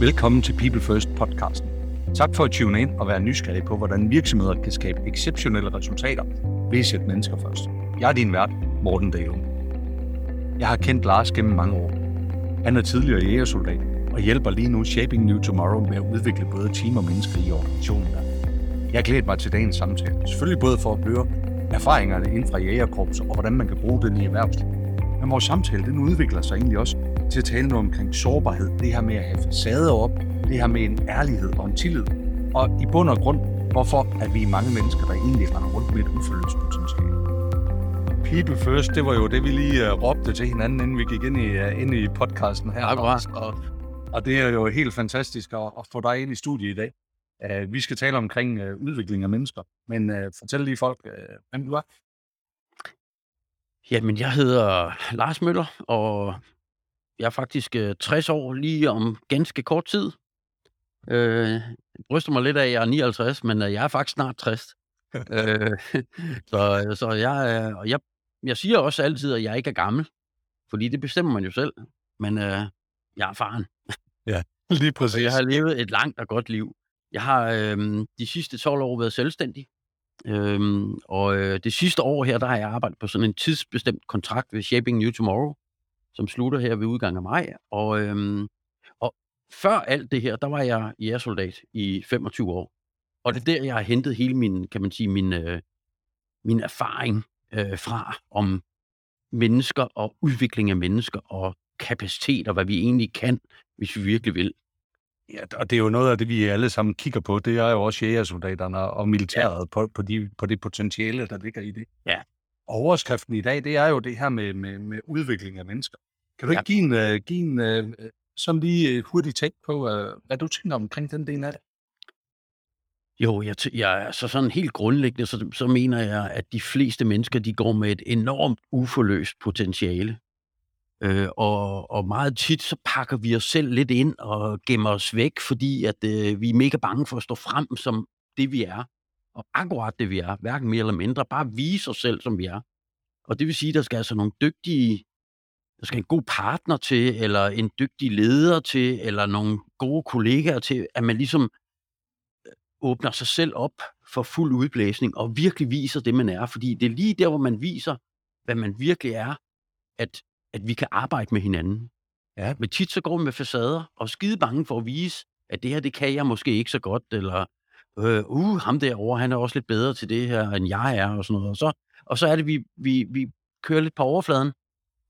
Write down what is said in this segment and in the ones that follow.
Velkommen til People First podcasten. Tak for at tune ind og være nysgerrig på, hvordan virksomheder kan skabe exceptionelle resultater ved at sætte mennesker først. Jeg er din vært, Morten Dale. Jeg har kendt Lars gennem mange år. Han er tidligere jægersoldat og hjælper lige nu Shaping New Tomorrow med at udvikle både team og mennesker i organisationen. Jeg glæder mig til dagens samtale. Selvfølgelig både for at høre erfaringerne inden fra jægerkorps og hvordan man kan bruge den i erhvervslivet. Men vores samtale den udvikler sig egentlig også til at tale noget omkring sårbarhed. Det her med at have facader op. Det her med en ærlighed og en tillid. Og i bund og grund, hvorfor at vi er mange mennesker, der egentlig render rundt med et uforløst potentiale. People first, det var jo det, vi lige uh, råbte til hinanden, inden vi gik ind i, uh, ind i podcasten her. Akkurat. Og, og det er jo helt fantastisk at, at få dig ind i studiet i dag. Uh, vi skal tale omkring uh, udvikling af mennesker, men uh, fortæl lige folk, uh, hvem du er. Jamen, jeg hedder Lars Møller, og jeg er faktisk øh, 60 år lige om ganske kort tid. Øh, jeg bryster mig lidt af, at jeg er 59, men øh, jeg er faktisk snart 60. øh, så så jeg, øh, og jeg, jeg siger også altid, at jeg ikke er gammel, fordi det bestemmer man jo selv. Men øh, jeg er erfaren. Lige Så præcis. jeg har levet et langt og godt liv. Jeg har øh, de sidste 12 år været selvstændig. Øhm, og øh, det sidste år her, der har jeg arbejdet på sådan en tidsbestemt kontrakt ved Shaping New Tomorrow, som slutter her ved udgangen af maj. Og, øhm, og før alt det her, der var jeg jægersoldat i 25 år. Og det er der, jeg har hentet hele min, kan man sige, min, øh, min erfaring øh, fra om mennesker og udvikling af mennesker og kapacitet og hvad vi egentlig kan, hvis vi virkelig vil. Ja, og det er jo noget af det, vi alle sammen kigger på. Det er jo også jægersoldaterne og militæret ja. på, på, de, på det potentiale, der ligger i det. Ja. Overskriften i dag, det er jo det her med, med, med udvikling af mennesker. Kan du ikke Ja. give en, uh, give en uh, sådan lige uh, hurtig take på, uh, hvad du tænker omkring den del af det? Jo, jeg, t- jeg, altså sådan helt grundlæggende, så, så mener jeg, at de fleste mennesker, de går med et enormt uforløst potentiale. Øh, og, og meget tit, så pakker vi os selv lidt ind og gemmer os væk, fordi at øh, vi er mega bange for at stå frem som det, vi er. Og akkurat det, vi er. Hverken mere eller mindre. Bare vise os selv, som vi er. Og det vil sige, at der skal altså nogle dygtige, der skal en god partner til, eller en dygtig leder til, eller nogle gode kollegaer til, at man ligesom åbner sig selv op for fuld udblæsning og virkelig viser det, man er. Fordi det er lige der, hvor man viser, hvad man virkelig er, at, at vi kan arbejde med hinanden. Ja. Men tit så går vi med facader og skide bange for at vise, at det her, det kan jeg måske ikke så godt, eller øh, uh, ham derovre, han er også lidt bedre til det her, end jeg er, og sådan noget. Og så, og så er det, vi, vi, vi kører lidt på overfladen,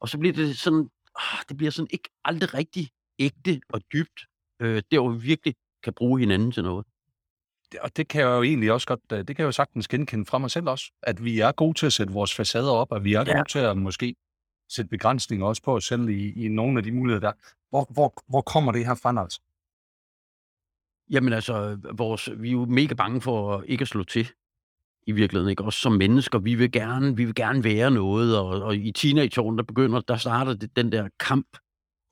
og så bliver det sådan, ah, det bliver sådan ikke aldrig rigtig ægte og dybt, øh, der hvor vi virkelig kan bruge hinanden til noget. Og det kan jeg jo egentlig også godt, øh, det kan jeg jo sagtens genkende fra mig selv også, at vi er gode til at sætte vores facader op, og vi er Ja. gode til at måske sætte begrænsninger også på os selv i, i nogle af de muligheder der. Hvor, hvor, hvor kommer det her fra, altså? Jamen altså, vores, vi er jo mega bange for ikke at slå til i virkeligheden, ikke? Også som mennesker, vi vil gerne, vi vil gerne være noget, og, og i teenageårene, der begynder, der starter det, den der kamp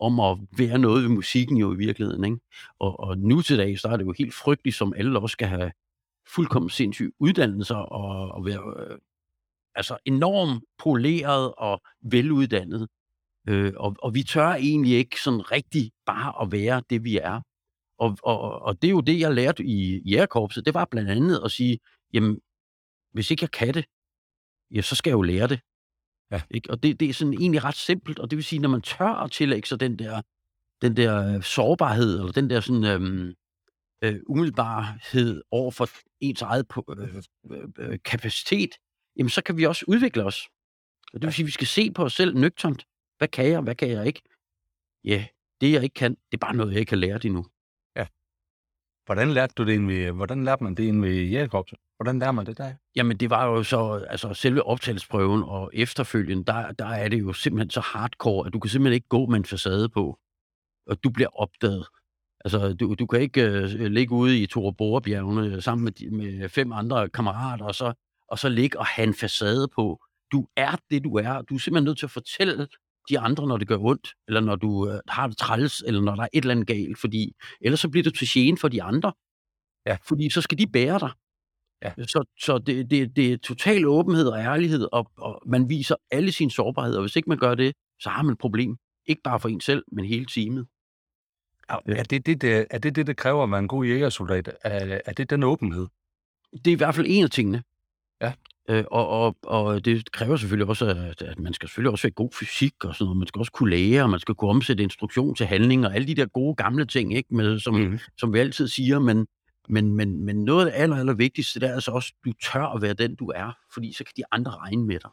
om at være noget ved musikken jo i virkeligheden, ikke? Og, og nu til dag, så er det jo helt frygteligt, som alle også skal have fuldkommen sindssyge uddannelser og, og være øh, altså enormt poleret og veluddannet. Øh, og, og vi tør egentlig ikke sådan rigtig bare at være det, vi er. Og, og, og det er jo det, jeg lærte i jægerkorpset. Det var blandt andet at sige, jamen, hvis ikke jeg kan det, ja, så skal jeg jo lære det. Ja. Ikke? Og det, det er sådan egentlig ret simpelt, og det vil sige, når man tør at tillægge sig den der, den der øh, sårbarhed, eller den der sådan, øhm, øh, umiddelbarhed over for ens eget øh, øh, øh, kapacitet, jamen så kan vi også udvikle os. Og det vil sige, at vi skal se på os selv nøgternt. Hvad kan jeg, hvad kan jeg ikke? Ja, det jeg ikke kan, det er bare noget, jeg ikke har lært endnu. Hvordan lærte du det egentlig, hvordan lærte man det ind ved jægerkorpset? Hvordan lærer man det der? Jamen, det var jo så, altså selve optagelsesprøven og efterfølgende, der, der er det jo simpelthen så hardcore, at du kan simpelthen ikke gå med en facade på, og du bliver opdaget. Altså, du, du kan ikke øh, ligge ude i Torebrorbjergene sammen med, med fem andre kammerater, og så, og så ligge og have en facade på. Du er det, du er. Du er simpelthen nødt til at fortælle de andre, når det gør ondt, eller når du øh, har det træls, eller når der er et eller andet galt, fordi ellers så bliver du til gene for de andre. Ja. Fordi så skal de bære dig. Ja. Så, så det, det, det er total åbenhed og ærlighed, og, og man viser alle sine sårbarheder. Og hvis ikke man gør det, så har man et problem. Ikke bare for en selv, men hele teamet. Er det det, det, er det, det, det kræver at være en god jægersoldat? Er, er det den åbenhed? Det er i hvert fald en af tingene. Øh, og, og, og det kræver selvfølgelig også, at, at man skal selvfølgelig også have god fysik og sådan noget. Man skal også kunne lære, og man skal kunne omsætte instruktion til handling, og alle de der gode gamle ting, ikke, med, som, Mhm. som vi altid siger. Men, men, men, men noget af det aller, aller vigtigste, det er altså også, at du tør at være den, du er, fordi så kan de andre regne med dig.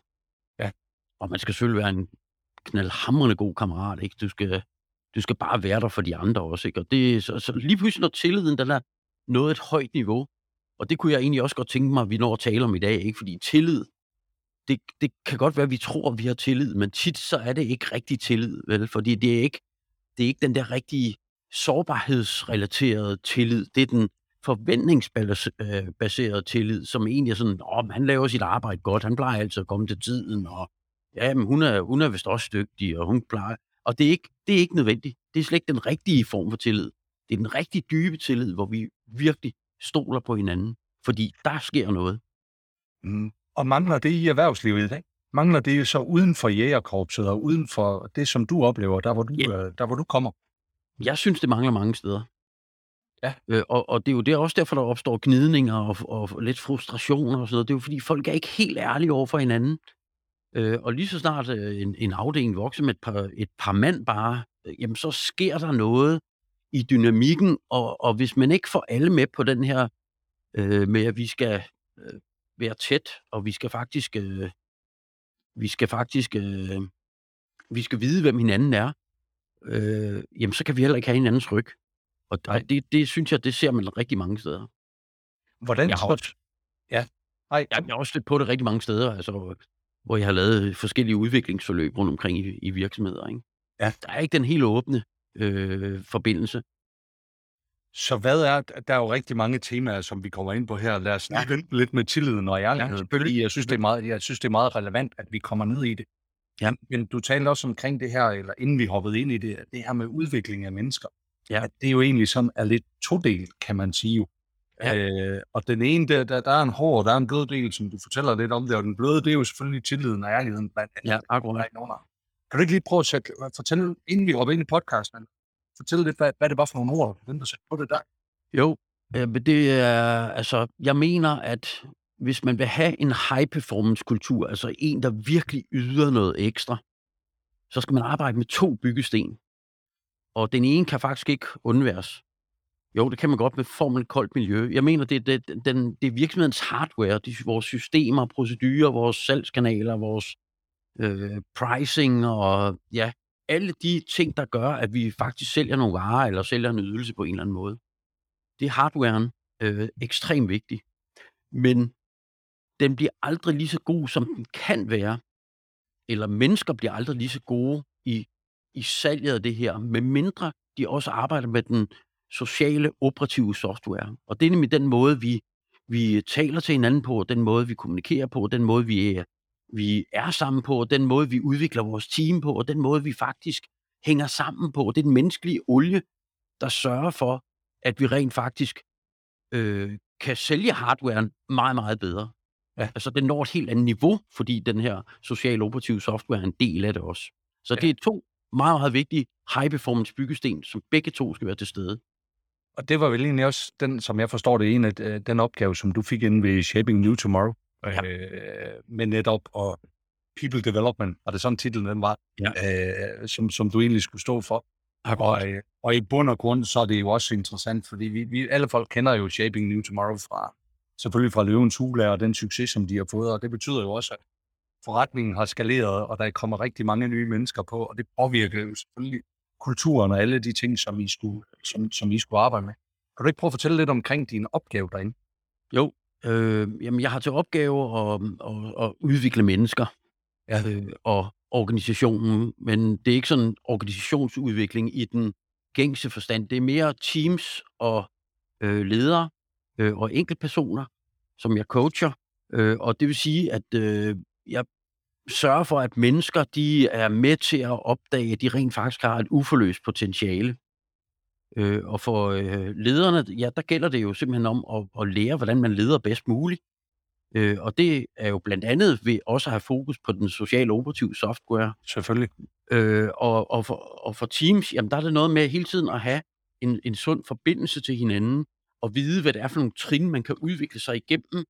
Ja. Og man skal selvfølgelig være en knaldhamrende god kammerat, ikke? Du skal, du skal bare være der for de andre også, ikke? Og det, så, så lige pludselig, når tilliden, den er nået et højt niveau, og det kunne jeg egentlig også godt tænke mig, at vi når at tale om i dag, ikke? Fordi tillid, det, det kan godt være, at vi tror, at vi har tillid, men tit så er det ikke rigtig tillid, vel? Fordi det er ikke, det er ikke den der rigtige sårbarhedsrelaterede tillid. Det er den forventningsbaserede øh, tillid, som egentlig er sådan, oh, han laver sit arbejde godt, han plejer altid at komme til tiden, og ja, men hun er, hun er vist også dygtig, og hun plejer... Og det er, ikke, det er ikke nødvendigt. Det er slet ikke den rigtige form for tillid. Det er den rigtig dybe tillid, hvor vi virkelig stoler på hinanden, fordi der sker noget. Mm. Og mangler det i erhvervslivet i dag? Mangler det så uden for jægerkorpset og uden for det, som du oplever, der hvor du, Ja. øh, der, hvor du kommer? Jeg synes, det mangler mange steder. Ja. Øh, og, og det er jo det er også derfor, der opstår gnidninger og, og lidt frustrationer og sådan noget. Det er jo fordi, folk er ikke helt ærlige over for hinanden. Øh, og lige så snart øh, en, en afdeling vokser med et par, et par mand bare, øh, jamen så sker der noget i dynamikken, og, og hvis man ikke får alle med på den her øh, med, at vi skal øh, være tæt, og vi skal faktisk, øh, vi skal faktisk, øh, vi skal vide, hvem hinanden er, øh, jamen så kan vi heller ikke have hinandens ryg. Og, og det, det synes jeg, det ser man rigtig mange steder. Hvordan Jeg har så- også, Ja. Hej. jeg, jeg har også stødt på det rigtig mange steder, altså, hvor- hvor jeg har lavet forskellige udviklingsforløb rundt omkring i, i virksomheder. Ikke? Ja. Der er ikke den helt åbne øh, forbindelse. Så hvad er, der er jo rigtig mange temaer, som vi kommer ind på her. Lad os lige Ja. vente lidt med tilliden og ærligheden. selvfølgelig. fordi jeg synes, det er meget, jeg synes, det er meget relevant, at vi kommer ned i det. Ja. Men du talte også omkring det her, eller inden vi hoppede ind i det, det her med udvikling af mennesker. Ja. At det jo egentlig sådan er lidt todelt, kan man sige jo. Ja. Øh, og den ene, der, der, der er en hård, der er en blød del, som du fortæller lidt om det, og den bløde, det er jo selvfølgelig tilliden og ærligheden blandt andet. Ja, akkurat. Der kan du ikke lige prøve at sætte, øh, fortælle, inden vi hopper ind i podcasten, fortælle lidt, hvad, hvad det var for nogle ord, den der satte sætte på det der? Jo, øh, men det er, altså, jeg mener, at hvis man vil have en high-performance-kultur, altså en, der virkelig yder noget ekstra, så skal man arbejde med to byggesten. Og den ene kan faktisk ikke undværes. Jo, det kan man godt med formel koldt miljø. Jeg mener, det det, den, det er virksomhedens hardware, de, vores systemer, procedurer, vores salgskanaler, vores øh, pricing og ja, alle de ting, der gør, at vi faktisk sælger nogle varer eller sælger en ydelse på en eller anden måde det er hardwaren øh, ekstremt vigtig. Men den bliver aldrig lige så god, som den kan være. Eller mennesker bliver aldrig lige så gode i, i salget af det her, med mindre de også arbejder med den sociale operative software. Og det er nemlig den måde, vi, vi taler til hinanden på, den måde, vi kommunikerer på, den måde, vi er, vi er sammen på, den måde, vi udvikler vores team på, og den måde, vi faktisk hænger sammen på. Det er den menneskelige olie, der sørger for, at vi rent faktisk øh, kan sælge hardwaren meget, meget bedre. Ja. Altså, den når et helt andet niveau, fordi den her social operative software er en del af det også. Så Ja. det er to meget, meget vigtige high-performance byggesten, som begge to skal være til stede. Og det var vel egentlig også den, som jeg forstår det, en af øh, den opgave, som du fik inde ved Shaping New Tomorrow. Ja. Øh, med netop og People Development, var det sådan titlen den var, øh, som, som du egentlig skulle stå for. Og, øh, og i bund og grund, så er det jo også interessant, fordi vi, vi alle folk kender jo Shaping New Tomorrow fra, selvfølgelig fra Løvens Hule og den succes, som de har fået, og det betyder jo også, at forretningen har skaleret, og der kommer rigtig mange nye mennesker på, og det påvirker jo selvfølgelig kulturen og alle de ting, som I skulle, som, som I skulle arbejde med. Kan du ikke prøve at fortælle lidt omkring din opgave derinde? Jo, øh, jamen jeg har til opgave at, at, at udvikle mennesker Ja. øh, og organisationen, men det er ikke sådan organisationsudvikling i den gængse forstand. Det er mere teams og øh, ledere øh, og enkeltpersoner, som jeg coacher. Øh, og det vil sige, at øh, jeg sørger for, at mennesker de er med til at opdage, at de rent faktisk har et uforløst potentiale. Øh, og for øh, lederne, ja, der gælder det jo simpelthen om at, at lære, hvordan man leder bedst muligt. Øh, og det er jo blandt andet ved også at have fokus på den sociale operative software. Selvfølgelig. Øh, og, og, for, og for Teams, jamen der er det noget med hele tiden at have en, en sund forbindelse til hinanden, og vide, hvad det er for nogle trin, man kan udvikle sig igennem,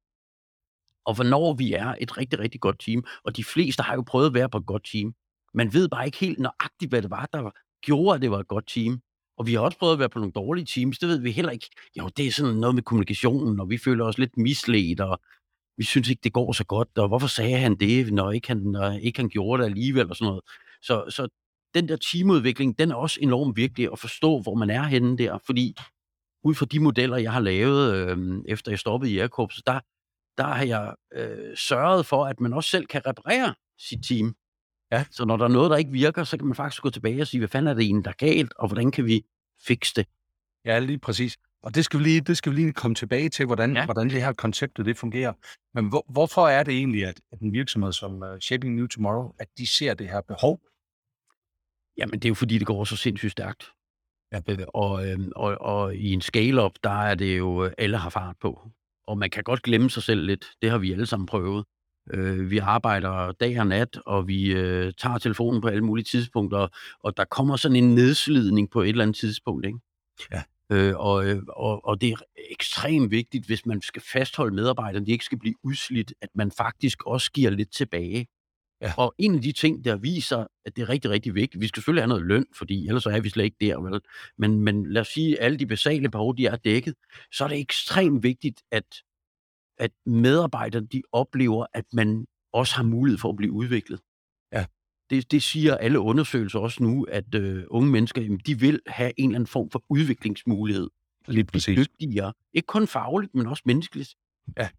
og hvornår vi er et rigtig, rigtig godt team. Og de fleste har jo prøvet at være på et godt team. Man ved bare ikke helt nøjagtigt, hvad det var, der gjorde, at det var et godt team. Og vi har også prøvet at være på nogle dårlige teams, det ved vi heller ikke. Jo, det er sådan noget med kommunikationen, og vi føler os lidt misledt, og vi synes ikke, det går så godt, og hvorfor sagde han det, når ikke han, når ikke han gjorde det alligevel, og sådan noget. Så, så den der teamudvikling, den er også enormt vigtig at forstå, hvor man er henne der, fordi ud fra de modeller, jeg har lavet, øh, efter jeg stoppede i Jægerkorps, der, der har jeg øh, sørget for, at man også selv kan reparere sit team. Ja. Så når der er noget, der ikke virker, så kan man faktisk gå tilbage og sige, hvad fanden er det egentlig, der er galt, og hvordan kan vi fikse det? Ja, lige præcis. Og det skal vi lige, det skal vi lige komme tilbage til, hvordan, ja. hvordan det her koncept det fungerer. Men hvor, hvorfor er det egentlig, at, at en virksomhed som uh, Shaping New Tomorrow, at de ser det her behov? Jamen, det er jo fordi, det går så sindssygt stærkt. Ja. Og, øh, og, og i en scale-up, der er det jo, øh, alle har fart på. Og man kan godt glemme sig selv lidt. Det har vi alle sammen prøvet. Øh, vi arbejder dag og nat, og vi øh, tager telefonen på alle mulige tidspunkter, og der kommer sådan en nedslidning på et eller andet tidspunkt. Ikke? Ja. Øh, og, øh, og, og det er ekstremt vigtigt, hvis man skal fastholde medarbejderne, de ikke skal blive udslidt, at man faktisk også giver lidt tilbage. Ja. Og en af de ting, der viser, at det er rigtig, rigtig vigtigt, vi skal selvfølgelig have noget løn, fordi ellers er vi slet ikke der, vel? Men, men lad os sige, at alle de basale behov, de er dækket, så er det ekstremt vigtigt, at, at medarbejderne, de oplever, at man også har mulighed for at blive udviklet. Ja. Det, det siger alle undersøgelser også nu, at øh, unge mennesker, jamen, de vil have en eller anden form for udviklingsmulighed. Lige præcis. Dygtigere. Ikke kun fagligt, men også menneskeligt. Ja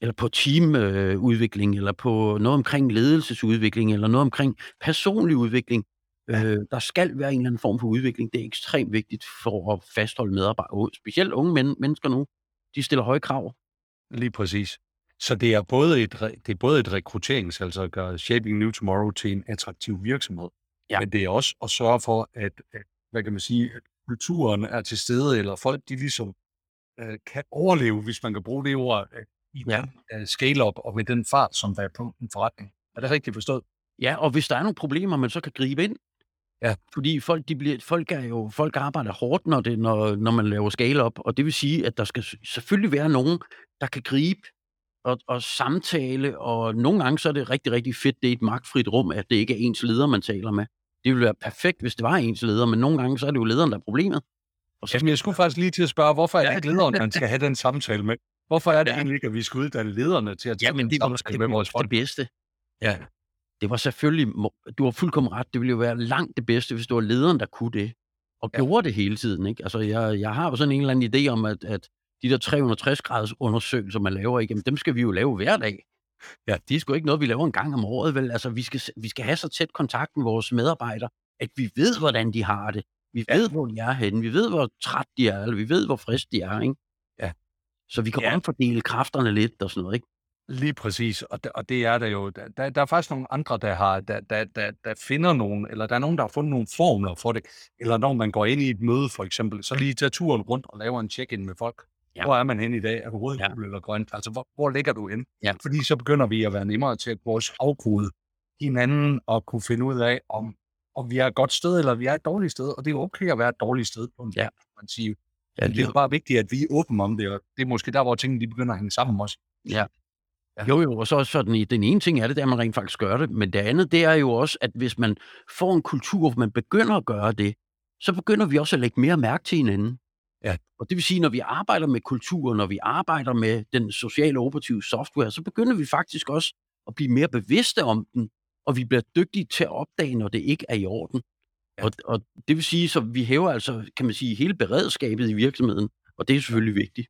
eller på teamudvikling, øh, eller på noget omkring ledelsesudvikling, eller noget omkring personlig udvikling. Ja. Øh, der skal være en eller anden form for udvikling. Det er ekstremt vigtigt for at fastholde medarbejdere. Specielt unge men- mennesker nu. De stiller høje krav. Lige præcis. Så det er både et, det er både et rekrutterings, altså at gøre Shaping New Tomorrow til en attraktiv virksomhed, ja. men det er også at sørge for, at, at hvad kan man sige, at kulturen er til stede, eller folk de ligesom øh, kan overleve, hvis man kan bruge det ord, i ja. den uh, scale-up og med den fart, som der er på en forretning. Er det rigtigt forstået? Ja, og hvis der er nogle problemer, man så kan gribe ind, Ja. Fordi folk, de bliver, folk, er jo, folk arbejder hårdt, når, det, når, når man laver scale op, og det vil sige, at der skal selvfølgelig være nogen, der kan gribe og, og samtale, og nogle gange så er det rigtig, rigtig fedt, det er et magtfrit rum, at det ikke er ens leder, man taler med. Det ville være perfekt, hvis det var ens leder, men nogle gange så er det jo lederen, der er problemet. Og så Jamen, jeg skulle faktisk lige til at spørge, hvorfor er det ikke lederen, man skal have den samtale med? Hvorfor er det ja. egentlig ikke, at vi skal uddanne lederne til at tage ja, men det var det, med vores folk? det bedste. Ja. Det var selvfølgelig, du har fuldkommen ret, det ville jo være langt det bedste, hvis det var lederen, der kunne det, og ja. gjorde det hele tiden. Ikke? Altså, jeg, jeg har jo sådan en eller anden idé om, at, at de der 360-graders undersøgelser, man laver, ikke? Jamen, dem skal vi jo lave hver dag. Ja. Det er sgu ikke noget, vi laver en gang om året, vel? Altså, vi skal, vi skal have så tæt kontakt med vores medarbejdere, at vi ved, hvordan de har det. Vi ved, hvor de er henne. Vi ved, hvor træt de er, eller vi ved, hvor frisk de er, ikke? Så vi kan ja. omfordele kræfterne lidt og sådan noget, ikke? Lige præcis, og, det, og det er der jo. Der, der er faktisk nogle andre, der, har, der, der, der, der finder nogen, eller der er nogen, der har fundet nogle formler for det. Eller når man går ind i et møde, for eksempel, så lige tager turen rundt og laver en check-in med folk. Ja. Hvor er man hen i dag? Er du rød, ja. eller grønt? Altså, hvor, hvor ligger du ind? Ja. Fordi så begynder vi at være nemmere til at vores afkode hinanden og kunne finde ud af, om, om vi er et godt sted, eller vi er et dårligt sted. Og det er okay at være et dårligt sted, på en ja. man siger. Ja, det, det er bare vigtigt, at vi er åbne om det, og det er måske der, hvor tingene de begynder at hænge sammen også. Ja. Ja. Jo, jo, og så sådan, i den ene ting er det, der man rent faktisk gør det, men det andet, det er jo også, at hvis man får en kultur, hvor man begynder at gøre det, så begynder vi også at lægge mere mærke til hinanden. Ja. Og det vil sige, når vi arbejder med kultur, når vi arbejder med den sociale operative software, så begynder vi faktisk også at blive mere bevidste om den, og vi bliver dygtige til at opdage, når det ikke er i orden. Ja. Og, og det vil sige, så vi hæver altså, kan man sige, hele beredskabet i virksomheden, og det er selvfølgelig vigtigt.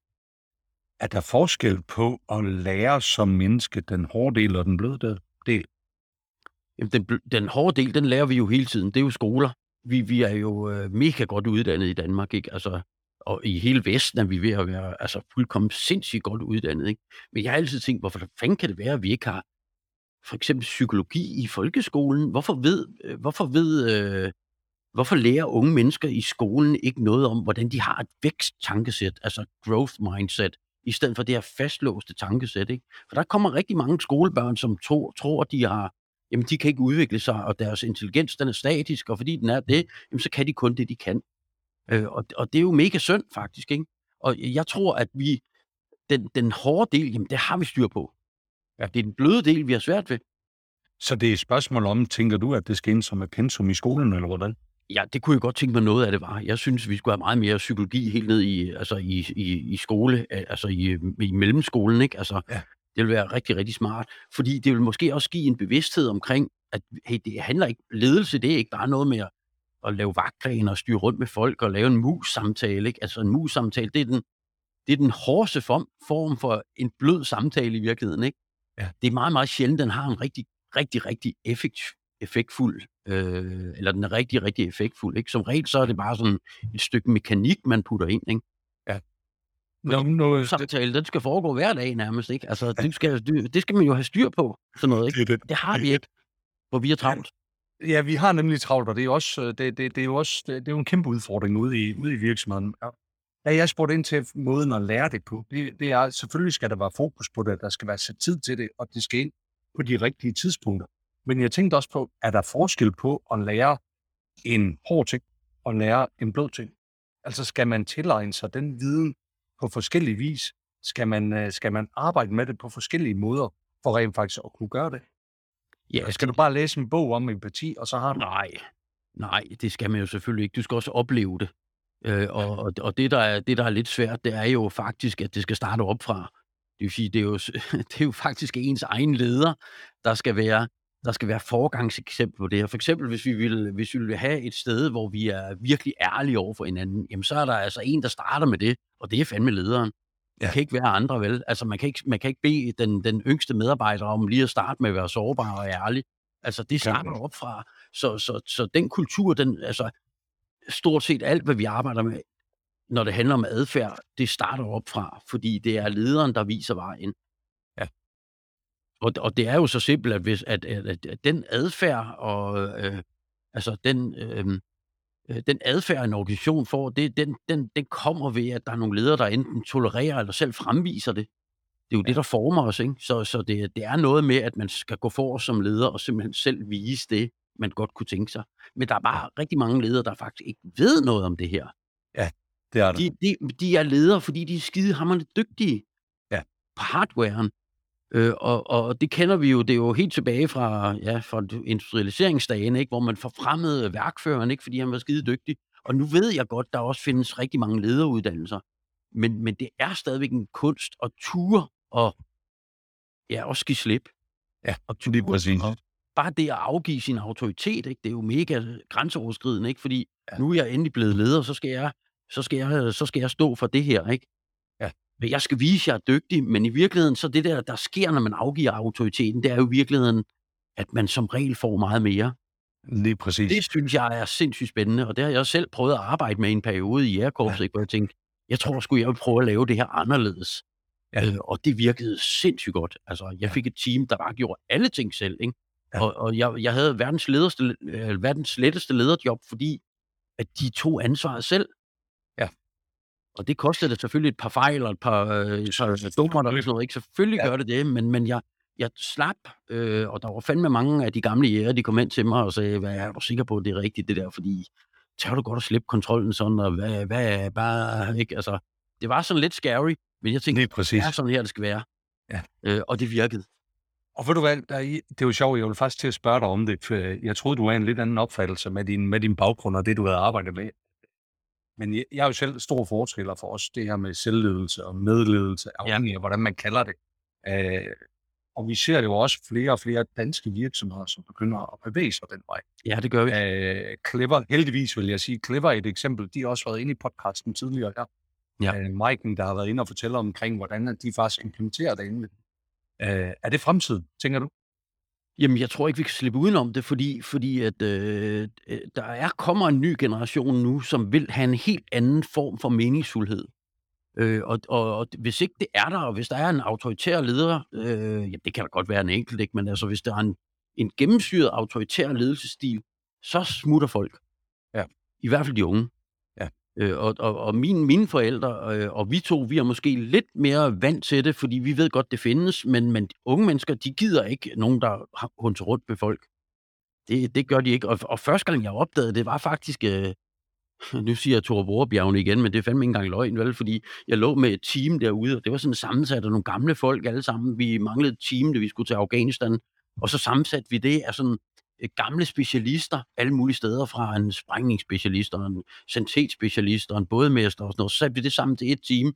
Er der forskel på at lære som menneske den hårde del og den bløde del? Jamen, den, den hårde del, den lærer vi jo hele tiden. Det er jo skoler. Vi, vi er jo øh, mega godt uddannet i Danmark, ikke? Altså, og i hele Vesten er vi ved at være altså, fuldkommen sindssygt godt uddannet. Ikke? Men jeg har altid tænkt, hvorfor fanden kan det være, at vi ikke har for eksempel psykologi i folkeskolen? Hvorfor ved, øh, hvorfor ved øh, Hvorfor lærer unge mennesker i skolen ikke noget om, hvordan de har et væksttankesæt, altså growth mindset, i stedet for det her fastlåste tankesæt? Ikke? For der kommer rigtig mange skolebørn, som tror, tror de har jamen de kan ikke udvikle sig, og deres intelligens den er statisk, og fordi den er det, jamen, så kan de kun det, de kan. Øh, og, og det er jo mega synd, faktisk, ikke? Og jeg tror, at vi, den, den hårde del, jamen det har vi styr på. Ja. Det er den bløde del, vi har svært ved. Så det er et spørgsmål om, tænker du, at det skal ind som et pensum i skolen, eller hvordan? Ja, det kunne jeg godt tænke mig noget af det var. Jeg synes, vi skulle have meget mere psykologi helt ned i, altså i, i, i skole, altså i, i mellemskolen, ikke? Altså, ja. det vil være rigtig, rigtig smart. Fordi det vil måske også give en bevidsthed omkring, at hey, det handler ikke, ledelse, det er ikke bare noget med at, at lave vagtplaner og styre rundt med folk og lave en mus-samtale, ikke? Altså en mus-samtale, det er den, det er den hårdeste form, form for en blød samtale i virkeligheden, ikke? Ja. Det er meget, meget sjældent, den har en rigtig, rigtig, rigtig effekt, effektfuld, øh, eller den er rigtig, rigtig effektfuld. Ikke? Som regel så er det bare sådan et stykke mekanik, man putter ind. Ikke? Ja. Nå, nu, samtale, den skal foregå hver dag nærmest. Ikke? Altså, det, skal, det skal man jo have styr på. Sådan noget, ikke? Det, det, det har vi ikke, hvor vi er travlt. Ja, vi har nemlig travlt, og det er, også, det, det, det er jo også det, det er jo en kæmpe udfordring ude i, ude i virksomheden. Ja. Da jeg spurgte ind til måden at lære det på, det, det er, selvfølgelig skal der være fokus på det, der skal være sat tid til det, og det skal ind på de rigtige tidspunkter. Men jeg tænkte også på, er der forskel på at lære en hård ting og lære en blød ting? Altså skal man tilegne sig den viden på forskellige vis? Skal man, øh, skal man arbejde med det på forskellige måder for rent faktisk at kunne gøre det? Ja, skal du bare læse en bog om empati, og så har du... Nej, nej, det skal man jo selvfølgelig ikke. Du skal også opleve det. Øh, og, og, og det, der er, det, der er lidt svært, det er jo faktisk, at det skal starte op fra. Det vil sige, det er jo, det er jo faktisk ens egen leder, der skal være der skal være forgangseksempel på det her. For eksempel, hvis vi, vil, hvis vi vil have et sted, hvor vi er virkelig ærlige over for hinanden, jamen så er der altså en, der starter med det, og det er fandme lederen. Det ja. kan ikke være andre, vel? Altså, man kan ikke, man kan ikke bede den, den yngste medarbejder om lige at starte med at være sårbar og ærlig. Altså, det starter op fra. Så, så, så den kultur, den, altså, stort set alt, hvad vi arbejder med, når det handler om adfærd, det starter op fra, fordi det er lederen, der viser vejen. Og, og det er jo så simpelt, at, hvis, at, at, at den adfærd og øh, altså den, øhm, øh, den adfærd, en organisation får, det, den, den, den kommer ved, at der er nogle ledere, der enten tolererer eller selv fremviser det. Det er jo ja. det, der former os. Ikke? Så, så det, det er noget med, at man skal gå for som leder og simpelthen selv vise det, man godt kunne tænke sig. Men der er bare rigtig mange ledere, der faktisk ikke ved noget om det her. Ja, det er det. De, de, de er ledere, fordi de er skide hammerende dygtige ja. på hardwaren. Øh, og, og det kender vi jo, det er jo helt tilbage fra, ja, fra industrialiseringsdagen, ikke? hvor man forfremmede værkføreren, ikke? fordi han var skide dygtig. Og nu ved jeg godt, der også findes rigtig mange lederuddannelser. Men, men det er stadigvæk en kunst at ture og ja, også give slip. Ja, og ture, præcis. Og bare det at afgive sin autoritet, ikke? det er jo mega grænseoverskridende, ikke? fordi ja. nu er jeg endelig blevet leder, så skal jeg, så skal jeg, så skal jeg stå for det her. Ikke? Jeg skal vise, at jeg er dygtig, men i virkeligheden, så det der, der sker, når man afgiver autoriteten, det er jo i virkeligheden, at man som regel får meget mere. Lige præcis. Det synes jeg er sindssygt spændende, og det har jeg selv prøvet at arbejde med i en periode i Aircorps, ja. hvor jeg tænkte, jeg tror sgu, jeg vil prøve at lave det her anderledes. Ja. Øh, og det virkede sindssygt godt. Altså, jeg fik et team, der bare gjorde alle ting selv, ikke? Ja. Og, og jeg, jeg havde verdens, lederste, øh, verdens letteste lederjob, fordi at de tog ansvaret selv. Og det kostede det selvfølgelig et par fejl og et par øh, så dummer og sådan noget. Ikke? Selvfølgelig ja. gør det det, men, men jeg, jeg slap, øh, og der var fandme mange af de gamle jæger, de kom ind til mig og sagde, hvad er du sikker på, at det er rigtigt det der, fordi tør du godt at slippe kontrollen sådan, og hvad, hvad er bare, ikke? Altså, det var sådan lidt scary, men jeg tænkte, det er sådan her, det skal være. Ja. Øh, og det virkede. Og ved du hvad, der er, det er jo sjovt, jeg vil faktisk til at spørge dig om det, for jeg troede, du var en lidt anden opfattelse med din, med din baggrund og det, du havde arbejdet med. Men jeg, jeg er jo selv stor fortæller for os, det her med selvledelse og medledelse, afhængig ja. af, hvordan man kalder det. Øh, og vi ser det jo også flere og flere danske virksomheder, som begynder at bevæge sig den vej. Ja, det gør vi. Øh, Clever, heldigvis vil jeg sige, Clever er et eksempel. De har også været inde i podcasten tidligere her. Ja. Øh, Mike, der har været inde og fortælle omkring, hvordan de faktisk implementerer det inde. Øh, er det fremtiden, tænker du? Jamen, jeg tror ikke, vi kan slippe udenom det, fordi, fordi at, øh, øh, der er, kommer en ny generation nu, som vil have en helt anden form for meningsfuldhed. Øh, og, og, og hvis ikke det er der, og hvis der er en autoritær leder, øh, ja, det kan da godt være en enkelt, ikke? men altså hvis der er en, en gennemsyret autoritær ledelsesstil, så smutter folk. Ja. I hvert fald de unge. Øh, og, og, og mine, mine forældre øh, og vi to, vi er måske lidt mere vant til det, fordi vi ved godt, det findes, men, men unge mennesker, de gider ikke nogen, der hunter rundt ved folk. Det, det gør de ikke. Og, og første gang, jeg opdagede det, var faktisk, øh, nu siger jeg Tore Vorebjergene igen, men det er fandme ikke engang løgn, vel? Fordi jeg lå med et team derude, og det var sådan sammensat af nogle gamle folk alle sammen. Vi manglede et team, da vi skulle til Afghanistan, og så sammensatte vi det af sådan gamle specialister alle mulige steder fra en sprængningsspecialist og en sanitetsspecialist og en bådmester og sådan noget. Så satte vi det sammen til et team,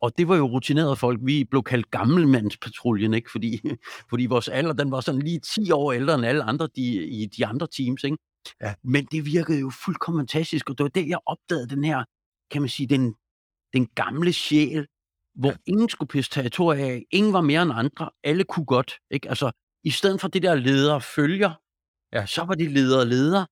og det var jo rutinerede folk. Vi blev kaldt gammelmandspatruljen, ikke? Fordi, fordi vores alder, den var sådan lige 10 år ældre end alle andre de, i de andre teams, ikke? Ja. Men det virkede jo fuldkommen fantastisk, og det var det, jeg opdagede den her, kan man sige, den, den gamle sjæl, hvor ja. ingen skulle pisse territoriet af, ingen var mere end andre, alle kunne godt, ikke? Altså, i stedet for det der ledere følger, ja. så var det ledere og ledere,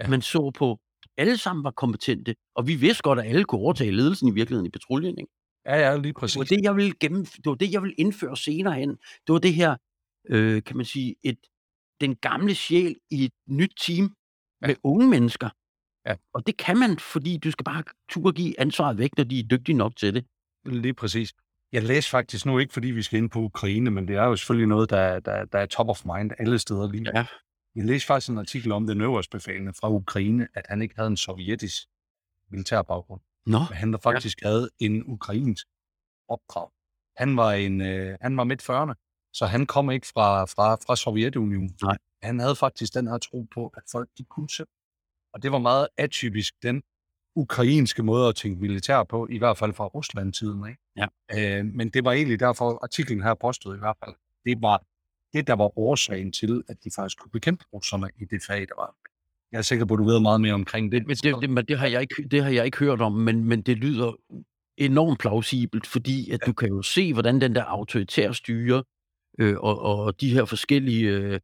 ja. man så på, alle sammen var kompetente, og vi vidste godt, at alle kunne overtage ledelsen i virkeligheden i patruljen, ikke? Ja, ja, lige præcis. Det var det, jeg ville, gennem, det, var det, jeg ville indføre senere hen. Det var det her, øh, kan man sige, et, den gamle sjæl i et nyt team ja. med unge mennesker. Ja. Og det kan man, fordi du skal bare turde give ansvaret væk, når de er dygtige nok til det. Lige præcis. Jeg læste faktisk nu, ikke fordi vi skal ind på Ukraine, men det er jo selvfølgelig noget, der, der, der er top of mind alle steder lige nu. Ja. Jeg læste faktisk en artikel om den øverste befalende fra Ukraine, at han ikke havde en sovjetisk militær baggrund. Nå. Men han der faktisk ja. havde en ukrainsk opdrag. Han var, en, øh, han var midt 40'erne, så han kom ikke fra, fra, fra Sovjetunionen. Nej. Han havde faktisk den her tro på, at folk de kunne selv. Og det var meget atypisk den ukrainske måde at tænke militær på, i hvert fald fra Rusland-tiden. Ikke? Ja. Øh, men det var egentlig derfor, artiklen her påstod i hvert fald, det var det, der var årsagen til, at de faktisk kunne bekæmpe russerne i det fag, der var. Jeg er sikker på, at du ved meget mere omkring det. Men det, det, men det, har, jeg ikke, det har jeg ikke hørt om, men, men det lyder enormt plausibelt, fordi at ja. du kan jo se, hvordan den der autoritære styre øh, og, og de her forskellige øh,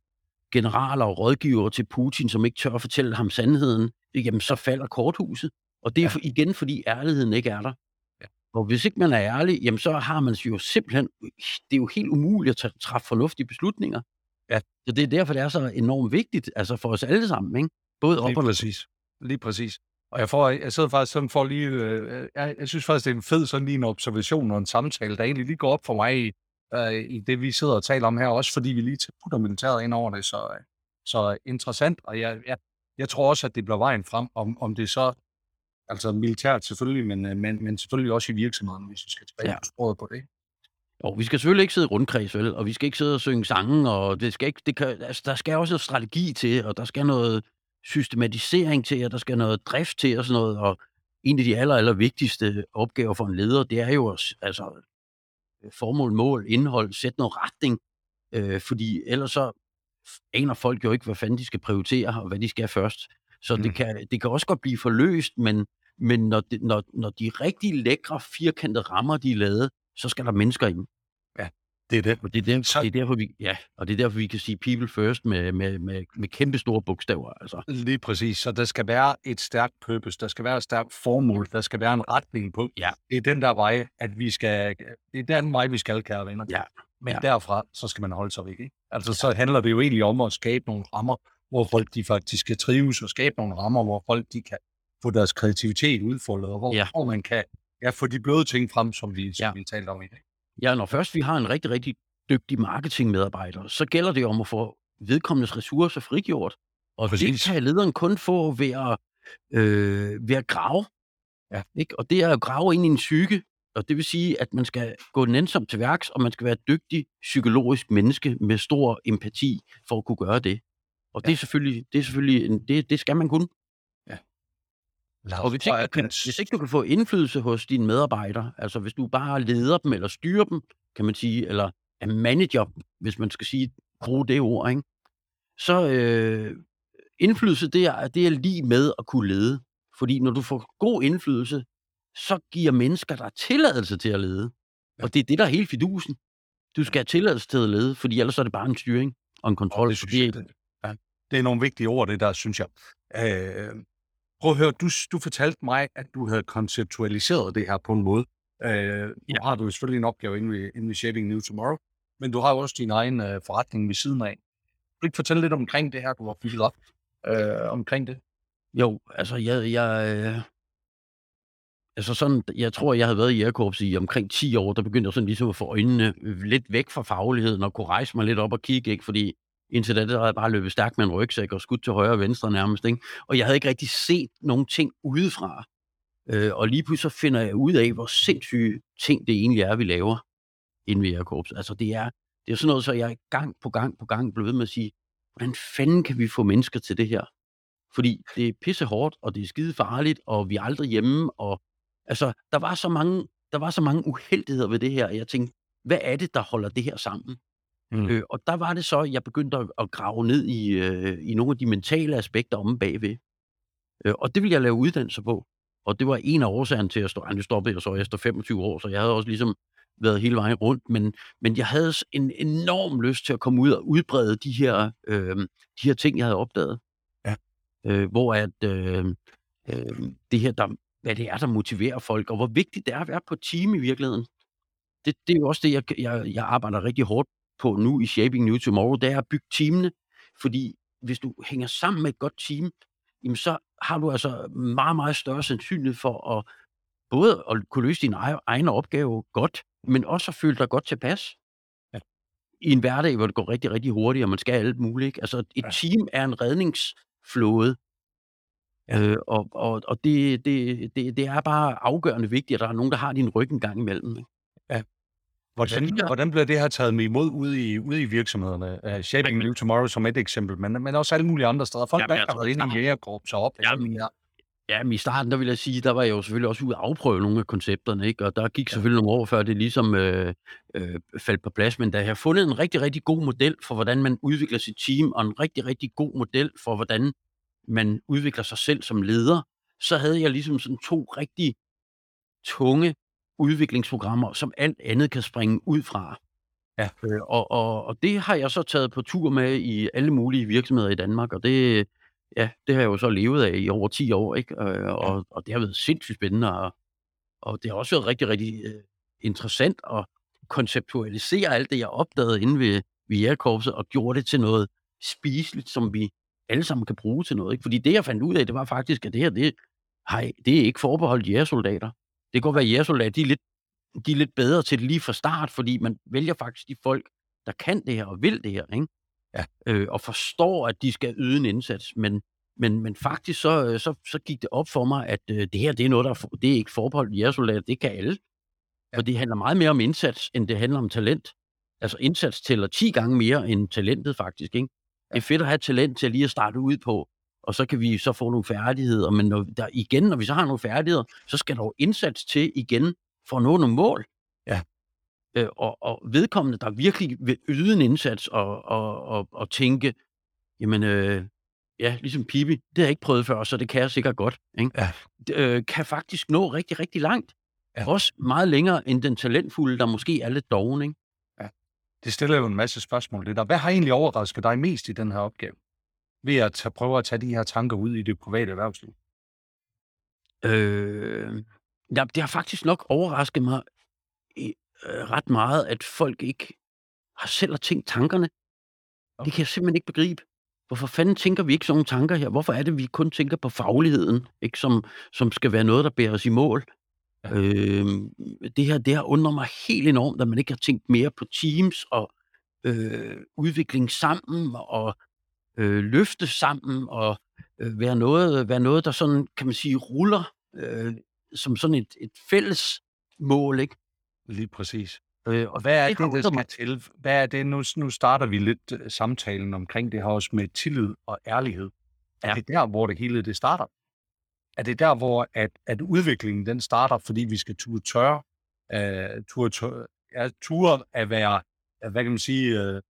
generaler og rådgivere til Putin, som ikke tør at fortælle ham sandheden, jamen så falder korthuset. Og det er ja. igen, fordi ærligheden ikke er der. Og hvis ikke man er ærlig, jamen så har man jo simpelthen, det er jo helt umuligt at træffe fornuftige beslutninger. Ja. Så det er derfor, det er så enormt vigtigt, altså for os alle sammen, ikke? Både op Lige præcis. Lige præcis. Og jeg, får, jeg sidder faktisk sådan for lige, øh, jeg, jeg synes faktisk, det er en fed sådan lige en observation og en samtale, der egentlig lige går op for mig i, øh, i det, vi sidder og taler om her, også fordi vi lige putter militæret ind over det, så, så interessant, og jeg, jeg, jeg tror også, at det bliver vejen frem, om, om det så, altså militært selvfølgelig, men, øh, men, men selvfølgelig også i virksomheden, hvis vi skal tilbage ja. på på det. Jo, vi skal selvfølgelig ikke sidde i rundkreds, vel? Og vi skal ikke sidde og synge sange, og det skal ikke, det kan, altså, der skal også noget strategi til, og der skal noget systematisering til, og der skal noget drift til og sådan noget. Og en af de aller, aller vigtigste opgaver for en leder, det er jo altså, formål, mål, indhold, sætte noget retning, øh, fordi ellers så aner folk jo ikke, hvad fanden de skal prioritere, og hvad de skal først. Så mm. det, kan, det kan også godt blive forløst, men, men når, det, når, når de rigtig lækre, firkantede rammer, de er lavet, så skal der mennesker ind. Ja, det er det. Og det er, der, så... det er derfor, vi, ja, og det er derfor, vi kan sige people first med, med, med, med kæmpe store bogstaver. Altså. Lige præcis. Så der skal være et stærkt purpose, der skal være et stærkt formål, der skal være en retning på. Ja. Det er den der vej, at vi skal, det er den vej, vi skal, kære venner. Ja. Men ja. derfra, så skal man holde sig væk. Ikke? Altså, ja. så handler det jo egentlig om at skabe nogle rammer, hvor folk de faktisk skal trives, og skabe nogle rammer, hvor folk de kan få deres kreativitet udfoldet, og hvor, ja. hvor man kan ja, få de bløde ting frem, som vi, som ja. vi talte om i dag. Ja, når først vi har en rigtig, rigtig dygtig marketingmedarbejder, så gælder det om at få vedkommendes ressourcer frigjort. Og Præcis. det kan lederen kun få ved at, øh, ved at grave. Ja. Ikke? Og det er at grave ind i en psyke, og det vil sige, at man skal gå nænsomt til værks, og man skal være et dygtig psykologisk menneske med stor empati for at kunne gøre det. Og ja. det er selvfølgelig, det, er selvfølgelig en, det, det skal man kunne. Ja. Og hvis ikke, kan, hvis ikke du kan få indflydelse hos dine medarbejdere, altså hvis du bare leder dem eller styrer dem, kan man sige, eller er manager, hvis man skal sige, bruge det ord, ikke? så øh, indflydelse, det er, det er lige med at kunne lede. Fordi når du får god indflydelse, så giver mennesker dig tilladelse til at lede. Ja. Og det er det, der er hele fidusen. Du skal have tilladelse til at lede, fordi ellers er det bare en styring og en kontrol. Oh, det, synes jeg, det. Det er nogle vigtige ord, det der, synes jeg. Øh, prøv at høre, du, du fortalte mig, at du havde konceptualiseret det her på en måde. Øh, nu ja. har du selvfølgelig en opgave inde ved, inde ved Shaping New Tomorrow, men du har jo også din egen øh, forretning ved siden af. Kan du ikke fortælle lidt omkring det her, du har bygget op øh, omkring det? Jo, altså jeg, jeg, øh, altså sådan, jeg tror, jeg havde været i Airkorps i omkring 10 år, der begyndte jeg sådan ligesom at få øjnene lidt væk fra fagligheden og kunne rejse mig lidt op og kigge, ikke? fordi Indtil da, der havde jeg bare løbet stærkt med en rygsæk og skudt til højre og venstre nærmest. Ikke? Og jeg havde ikke rigtig set nogen ting udefra. Øh, og lige pludselig så finder jeg ud af, hvor sindssyge ting det egentlig er, vi laver inden vi er korps. Altså det er, det er sådan noget, så jeg gang på gang på gang blev ved med at sige, hvordan fanden kan vi få mennesker til det her? Fordi det er pisse hårdt, og det er skide farligt, og vi er aldrig hjemme, og altså, der var så mange, der var så mange uheldigheder ved det her, og jeg tænkte, hvad er det, der holder det her sammen? Mm. Øh, og der var det så, jeg begyndte at, at grave ned i, øh, i nogle af de mentale aspekter om bagved. Øh, og det ville jeg lave uddannelse på. Og det var en af årsagerne til at stå. Nu stoppede jeg så efter 25 år, så jeg havde også ligesom været hele vejen rundt, men, men jeg havde en enorm lyst til at komme ud og udbrede de her, øh, de her ting, jeg havde opdaget. Ja. Øh, hvor at øh, øh, det her, der, hvad det er, der motiverer folk, og hvor vigtigt det er at være på team i virkeligheden. Det, det er jo også det, jeg, jeg, jeg arbejder rigtig hårdt på nu i Shaping New Tomorrow, det er at bygge teamene, fordi hvis du hænger sammen med et godt team, jamen så har du altså meget, meget større sandsynlighed for at både at kunne løse din egen opgave godt, men også at føle dig godt tilpas. Ja. I en hverdag, hvor det går rigtig, rigtig hurtigt, og man skal alt muligt. Ikke? Altså, et ja. team er en redningsflåde, ja. øh, og, og, og det, det, det, det er bare afgørende vigtigt, at der er nogen, der har din ryg en gang imellem. Ikke? Ja. Hvordan, hvordan bliver det her taget med imod ude i, ude i virksomhederne? Uh, Shaping New Tomorrow som et eksempel, men, men også alle mulige andre steder. Folk, der har været inde i jægerkorps og op. Jamen, ja. Ja, men i starten, der vil jeg sige, der var jeg jo selvfølgelig også ude at afprøve nogle af koncepterne, ikke? Og der gik selvfølgelig nogle år før det ligesom øh, øh, faldt på plads, men da jeg har fundet en rigtig, rigtig god model for, hvordan man udvikler sit team, og en rigtig, rigtig god model for, hvordan man udvikler sig selv som leder, så havde jeg ligesom sådan to rigtig tunge udviklingsprogrammer, som alt andet kan springe ud fra. Ja. Øh, og, og, og det har jeg så taget på tur med i alle mulige virksomheder i Danmark, og det, ja, det har jeg jo så levet af i over 10 år, ikke? Øh, og, ja. og det har været sindssygt spændende, og, og det har også været rigtig, rigtig uh, interessant at konceptualisere alt det, jeg opdagede inde ved, ved jægerkorpset, og gjorde det til noget spiseligt, som vi alle sammen kan bruge til noget. Ikke? Fordi det, jeg fandt ud af, det var faktisk, at det her, det, hej, det er ikke forbeholdt jægersoldater. Det kan godt være, at de er, lidt, de er lidt bedre til det lige fra start, fordi man vælger faktisk de folk, der kan det her og vil det her. Ikke? Ja. Øh, og forstår, at de skal yde en indsats. Men, men, men faktisk så, øh, så, så gik det op for mig, at øh, det her det er noget, der er, det er ikke forbeholdt jægersoldater, det kan alle. Ja. For det handler meget mere om indsats, end det handler om talent. Altså indsats tæller 10 gange mere end talentet faktisk. Ikke? Det er fedt at have talent til lige at starte ud på, og så kan vi så få nogle færdigheder. Men når, der, igen, når vi så har nogle færdigheder, så skal der jo indsats til igen for at nå nogle mål. Ja øh, og, og vedkommende, der virkelig vil yde en indsats og, og, og, og tænke, jamen, øh, ja, ligesom Pippi, det har jeg ikke prøvet før, så det kan jeg sikkert godt, ikke? Ja. Øh, kan faktisk nå rigtig, rigtig langt. Ja. Også meget længere end den talentfulde, der måske er lidt doven, ikke? Ja. Det stiller jo en masse spørgsmål. Det der. Hvad har egentlig overrasket dig mest i den her opgave? Ved at tage, prøve at tage de her tanker ud i det private erhvervsliv? Øh, ja, det har faktisk nok overrasket mig øh, ret meget, at folk ikke har selv har tænkt tankerne. Okay. Det kan jeg simpelthen ikke begribe. Hvorfor fanden tænker vi ikke sådan nogle tanker her? Hvorfor er det, vi kun tænker på fagligheden, ikke som, som skal være noget, der bærer os i mål? Ja. Øh, det her det har undret mig helt enormt, at man ikke har tænkt mere på teams og øh, udvikling sammen og øh, løfte sammen og øh, være, noget, være noget, der sådan, kan man sige, ruller øh, som sådan et, et fælles mål, ikke? Lige præcis. Øh, og hvad er det, det der skal til? Hvad er det? Nu, nu starter vi lidt uh, samtalen omkring det her også med tillid og ærlighed. Ja. Er det der, hvor det hele det starter? Er det der, hvor at, at udviklingen den starter, fordi vi skal turde tørre, uh, turde, tørre, ja, turde at være, hvad kan man sige, uh,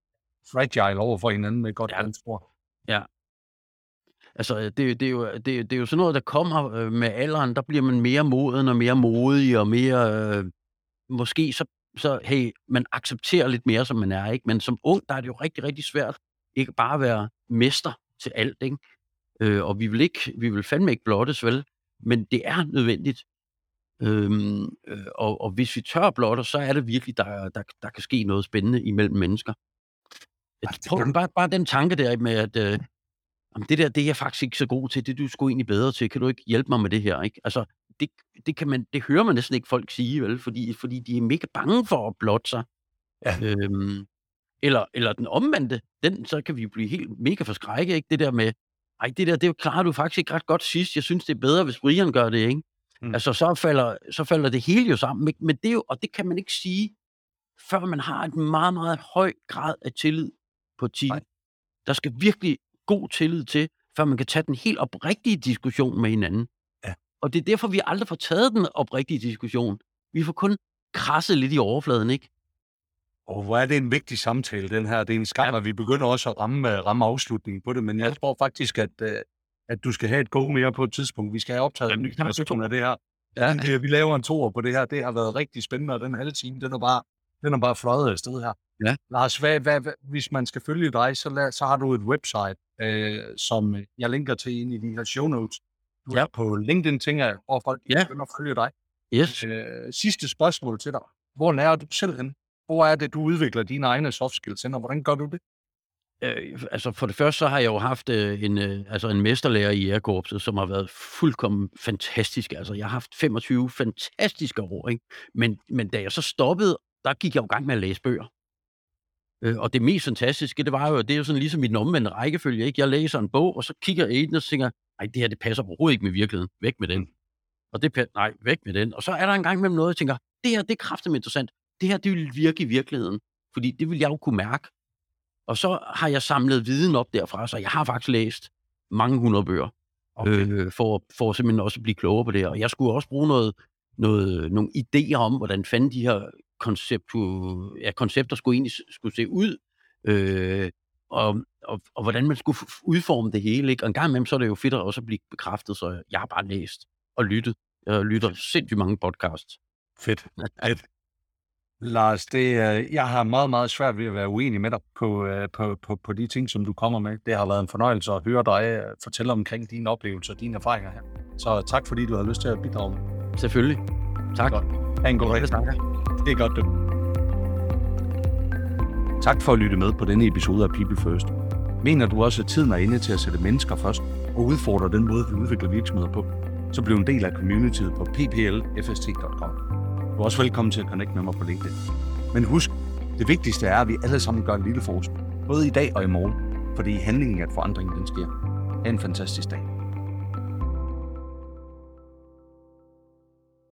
fragile over for hinanden med godt ja. ansvar? Ja. Altså, øh, det, det, er jo, det, det er jo sådan noget, der kommer øh, med alderen. Der bliver man mere moden og mere modig og mere... Øh, måske så, så hey, man accepterer lidt mere, som man er, ikke? Men som ung, der er det jo rigtig, rigtig svært ikke bare at være mester til alt, ikke? Øh, og vi vil ikke, vi vil fandme ikke blottes, vel? Men det er nødvendigt. Øhm, øh, og, og hvis vi tør blotte, så er det virkelig, der, der, der kan ske noget spændende imellem mennesker. Prøv, bare, bare den tanke der med, at øh, det der, det er jeg faktisk ikke så god til, det er du sgu egentlig bedre til, kan du ikke hjælpe mig med det her, ikke? Altså, det, det, kan man, det hører man næsten ikke folk sige, vel? Fordi, fordi de er mega bange for at blotte sig. Ja. Øhm, Eller, eller den omvendte, den, så kan vi blive helt mega forskrækket, ikke? Det der med, ej, det der, det klarer du faktisk ikke ret godt sidst. Jeg synes, det er bedre, hvis Brian gør det, ikke? Mm. Altså, så falder, så falder det hele jo sammen. Men det er jo, og det kan man ikke sige, før man har et meget, meget høj grad af tillid på et team. Nej. Der skal virkelig god tillid til, før man kan tage den helt oprigtige diskussion med hinanden. Ja. Og det er derfor, vi aldrig får taget den oprigtige diskussion. Vi får kun krasset lidt i overfladen, ikke? Og hvor er det en vigtig samtale, den her. Det er en skam, ja. at vi begynder også at ramme, ramme afslutningen på det, men jeg tror faktisk, at, øh, at du skal have et go mere på et tidspunkt. Vi skal have optaget en ny version af det her. Ja. Vi laver en toer på det her. Det har været rigtig spændende, og den halve time, den er bare, den er bare fløjet afsted her. Ja. Lars, hvad, hvad, hvad, hvis man skal følge dig, så, lad, så har du et website, øh, som jeg linker til ind i de her show notes. Du ja. er på LinkedIn, tænker jeg, hvor folk ja. begynder at følge dig. Yes. Øh, sidste spørgsmål til dig. Hvor lærer du selv hen? Hvor er det, du udvikler dine egne soft skills hen, og hvordan gør du det? Øh, altså for det første, så har jeg jo haft øh, en, øh, altså en mesterlærer i Airkorpset, som har været fuldkommen fantastisk. Altså jeg har haft 25 fantastiske år, ikke? Men, men da jeg så stoppede, der gik jeg jo i gang med at læse bøger. Øh, og det mest fantastiske, det var jo, det er jo sådan ligesom den omvendte rækkefølge, ikke? Jeg læser en bog, og så kigger jeg i den og tænker, nej, det her, det passer overhovedet ikke med virkeligheden. Væk med den. Mm. Og det, nej, væk med den. Og så er der en gang med noget, jeg tænker, det her, det er kraftigt interessant. Det her, det vil virke i virkeligheden. Fordi det vil jeg jo kunne mærke. Og så har jeg samlet viden op derfra, så jeg har faktisk læst mange hundrede bøger, okay. øh, for, for simpelthen også at blive klogere på det. Og jeg skulle også bruge noget, noget, nogle idéer om, hvordan fanden de her konceptu, ja, koncepter skulle egentlig skulle se ud, øh, og, og, og hvordan man skulle udforme det hele. Ikke? Og en gang imellem, så er det jo fedt at også blive bekræftet, så jeg har bare læst og lyttet. Jeg lytter sindssygt mange podcasts. Fedt. Fedt. Lars, det, jeg har meget, meget svært ved at være uenig med dig på, øh, på, på, på de ting, som du kommer med. Det har været en fornøjelse at høre dig øh, fortælle omkring dine oplevelser og dine erfaringer her. Så tak, fordi du har lyst til at bidrage med. Selvfølgelig. Tak. Godt. Ha' en god dag. Det er godt, du. Tak for at lytte med på denne episode af People First. Mener du også, at tiden er inde til at sætte mennesker først og udfordre den måde, vi udvikler virksomheder på, så bliv en del af communityet på pplfst.com. Du er også velkommen til at connecte med mig på LinkedIn. Men husk, det vigtigste er, at vi alle sammen gør en lille forskel. Både i dag og i morgen. Fordi handlingen at forandringen den sker. Ha' en fantastisk dag.